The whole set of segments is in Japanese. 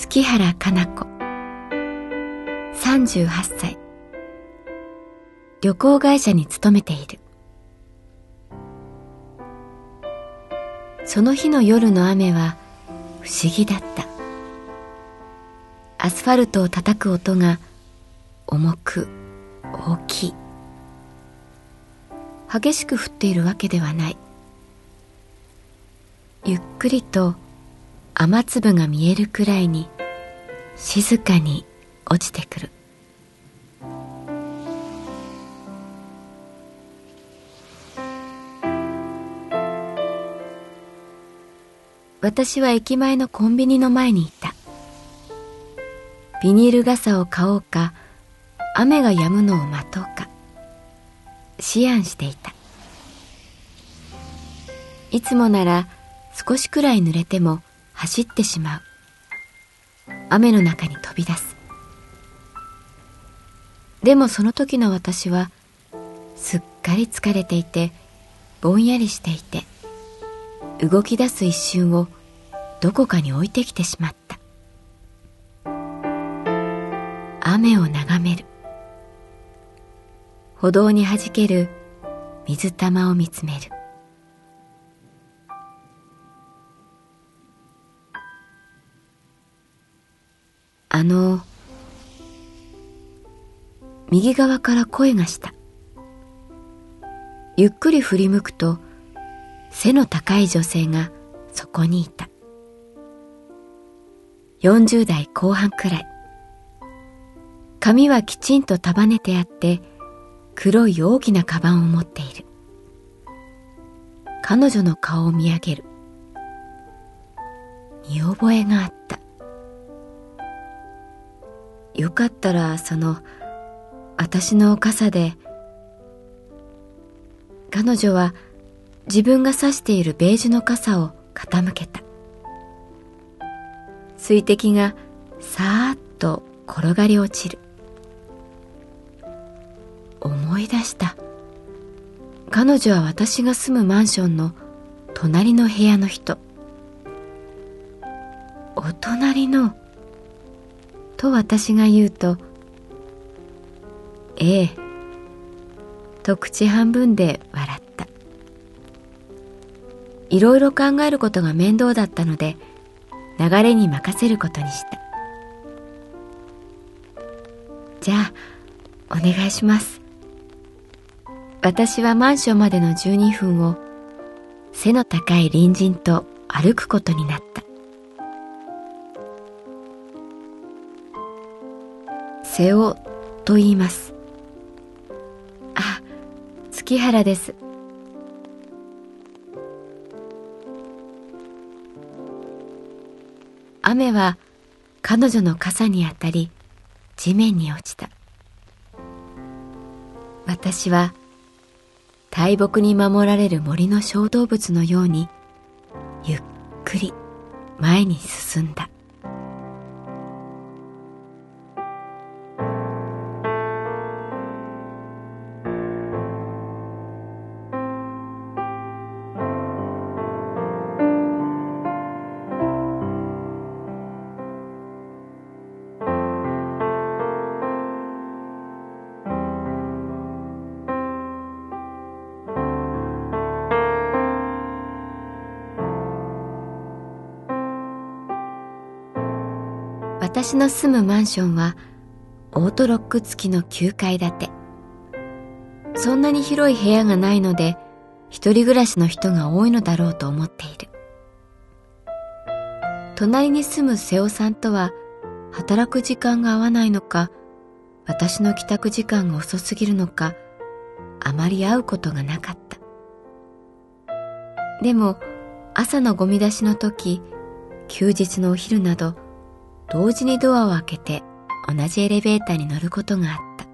月原かな子。38歳。旅行会社に勤めている。その日の夜の雨は不思議だった。アスファルトを叩く音が重く大きい。激しく降っているわけではない。ゆっくりと雨粒が見えるくらいに静かに落ちてくる。私は駅前のコンビニの前にいた。ビニール傘を買おうか雨が止むのを待とうか思案していた。いつもなら少しくらい濡れても走ってしまう。雨の中に飛び出す。でもその時の私はすっかり疲れていてぼんやりしていて動き出す一瞬をどこかに置いてきてしまった。雨を眺める。歩道に弾ける水玉を見つめる。あの右側から声がした。ゆっくり振り向くと背の高い女性がそこにいた。40代後半くらい。髪はきちんと束ねてあって黒い大きなカバンを持っている。彼女の顔を見上げる。見覚えがあった。よかったらその私の傘で彼女は自分が差しているベージュの傘を傾けた。水滴がさーっと転がり落ちる。思い出した。彼女は私が住むマンションの隣の部屋の人。お隣のと私が言うと、ええ、と口半分で笑った。いろいろ考えることが面倒だったので、流れに任せることにした。じゃあ、お願いします。私はマンションまでの12分を背の高い隣人と歩くことになった。瀬尾と言います。あ、月原です。雨は彼女の傘に当たり地面に落ちた。私は大木に守られる森の小動物のようにゆっくり前に進んだ私の住むマンションはオートロック付きの9階建て。そんなに広い部屋がないので、一人暮らしの人が多いのだろうと思っている。隣に住む瀬尾さんとは働く時間が合わないのか、私の帰宅時間が遅すぎるのか、あまり会うことがなかった。でも、朝のゴミ出しの時、休日のお昼など、同時にドアを開けて同じエレベーターに乗ることがあった。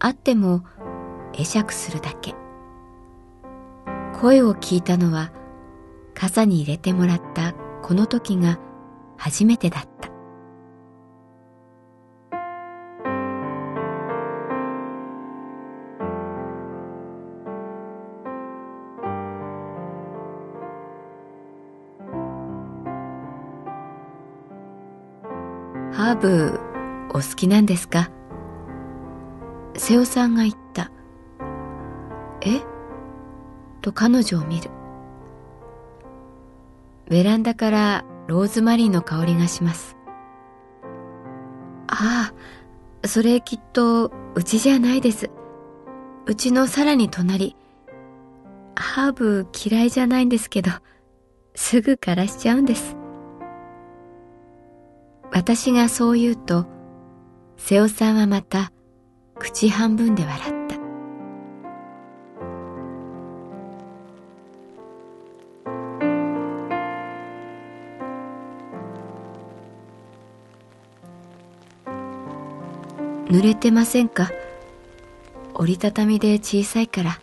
あっても会釈するだけ。声を聞いたのは傘に入れてもらったこの時が初めてだった。ハーブお好きなんですか？瀬尾さんが言った。え？と彼女を見る。ベランダからローズマリーの香りがします。ああ、それきっとうちじゃないです。うちのさらに隣。ハーブ嫌いじゃないんですけど、すぐ枯らしちゃうんです。私がそう言うと、瀬尾さんはまた口半分で笑った。濡れてませんか？折りたたみで小さいから。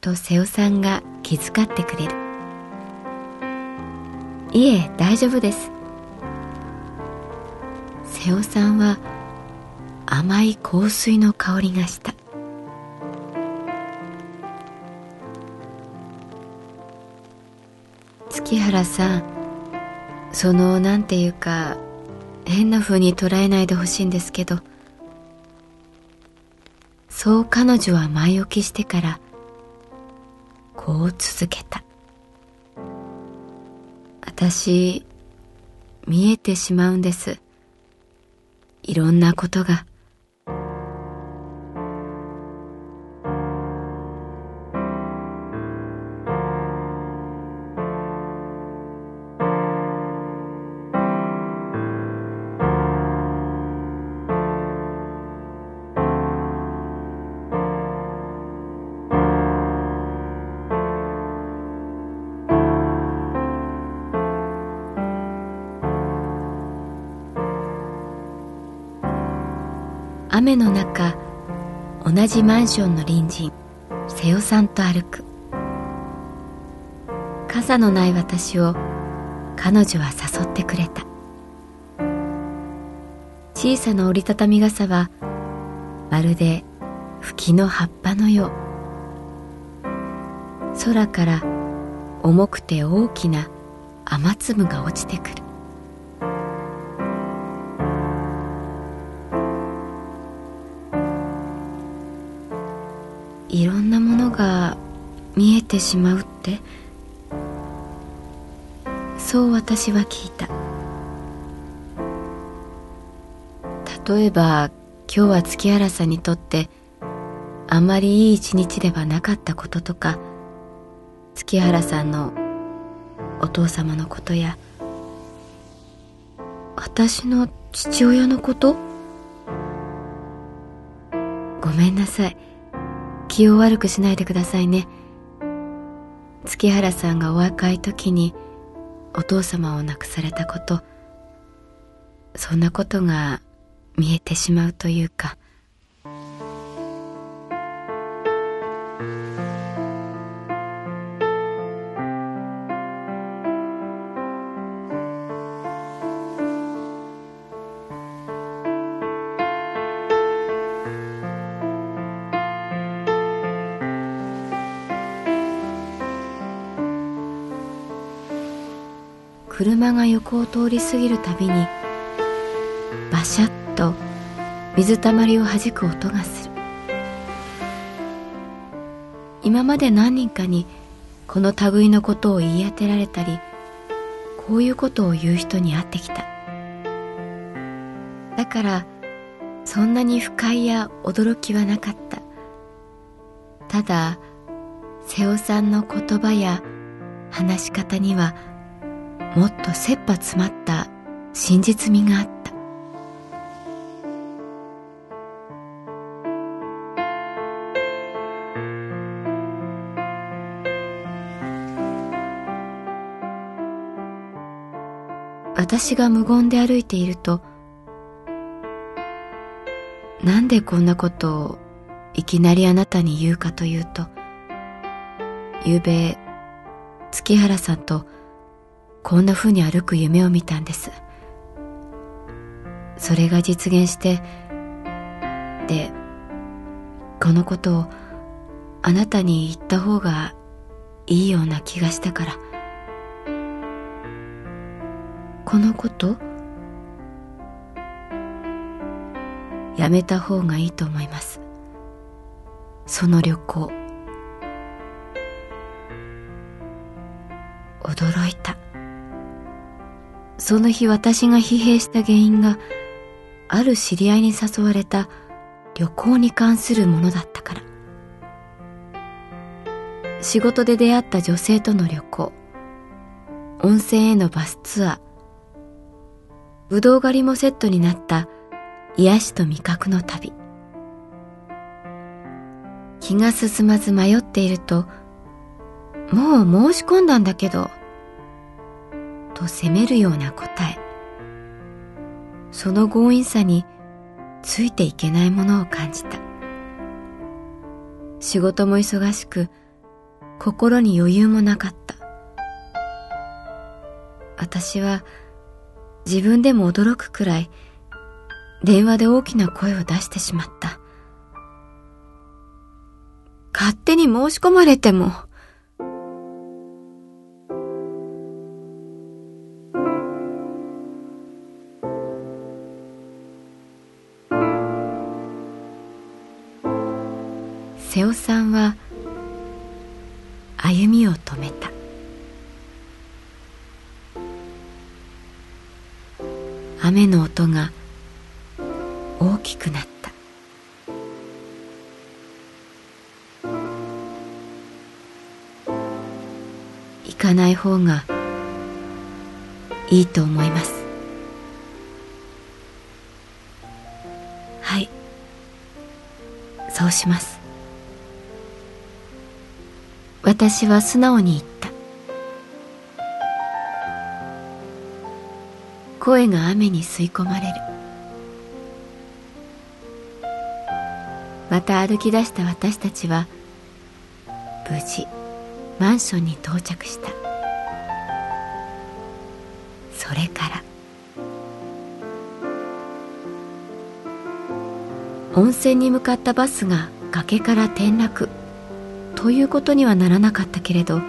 と瀬尾さんが気遣ってくれる。いえ、大丈夫です。瀬尾さんは甘い香水の香りがした。月原さんそのなんていうか変な風に捉えないでほしいんですけどそう彼女は前置きしてからこう続けた。私見えてしまうんです。いろんなことが雨の中同じマンションの隣人瀬尾さんと歩く。傘のない私を彼女は誘ってくれた。小さな折りたたみ傘はまるで吹きの葉っぱのよう。空から重くて大きな雨粒が落ちてくる。が見えてしまうって？そう私は聞いた。例えば今日は月原さんにとってあまりいい一日ではなかったこととか月原さんのお父様のことや私の父親のこと？ごめんなさい。気を悪くしないでくださいね。月原さんがお若い時にお父様を亡くされたことそんなことが見えてしまうというか。車が横を通り過ぎるたびにバシャッと水たまりをはじく音がする。今まで何人かにこの類のことを言い当てられたりこういうことを言う人に会ってきた。だからそんなに不快や驚きはなかった。ただ瀬尾さんの言葉や話し方にはもっと切羽詰まった真実味があった。私が無言で歩いているとなんでこんなことをいきなりあなたに言うかというと昨べ月原さんとこんな風に歩く夢を見たんです。それが実現してでこのことをあなたに言った方がいいような気がしたから。このことやめた方がいいと思います。その旅行。驚いた。その日私が疲弊した原因がある知り合いに誘われた旅行に関するものだったから。仕事で出会った女性との旅行。温泉へのバスツアー。ぶどう狩りもセットになった癒しと味覚の旅。気が進まず迷っているともう申し込んだんだけどと責めるような答えその強引さについていけないものを感じた仕事も忙しく心に余裕もなかった私は自分でも驚くくらい電話で大きな声を出してしまった。勝手に申し込まれても。行かない方がいいと思います。はい。そうします。私は素直に言った。声が雨に吸い込まれる。また歩き出した私たちは無事。マンションに到着した。それから。温泉に向かったバスが崖から転落。ということにはならなかったけれど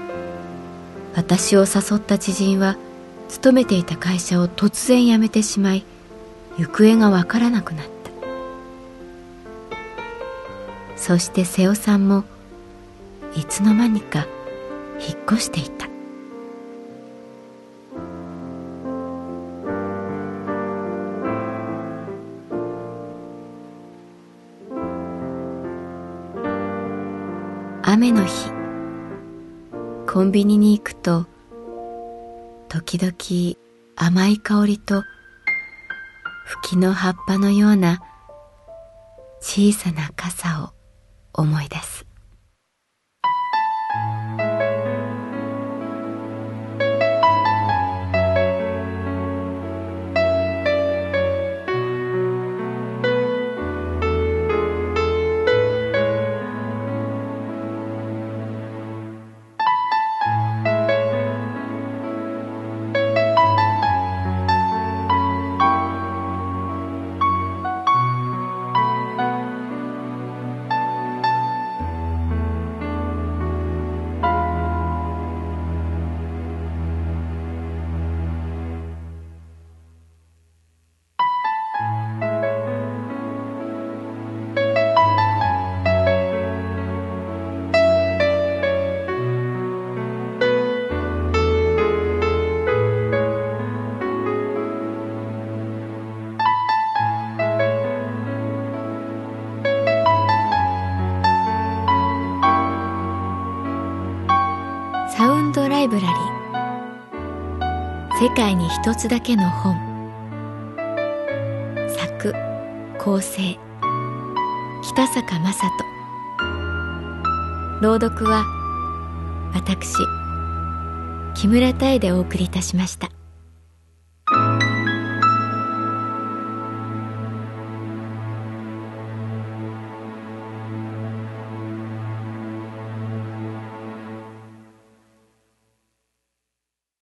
私を誘った知人は勤めていた会社を突然辞めてしまい行方がわからなくなった。そして瀬尾さんもいつの間にか引っ越していた。雨の日。コンビニに行くと時々甘い香りと吹きの葉っぱのような小さな傘を思い出す。世界に一つだけの本。作構成。北坂雅人。朗読は私木村多江でお送りいたしました。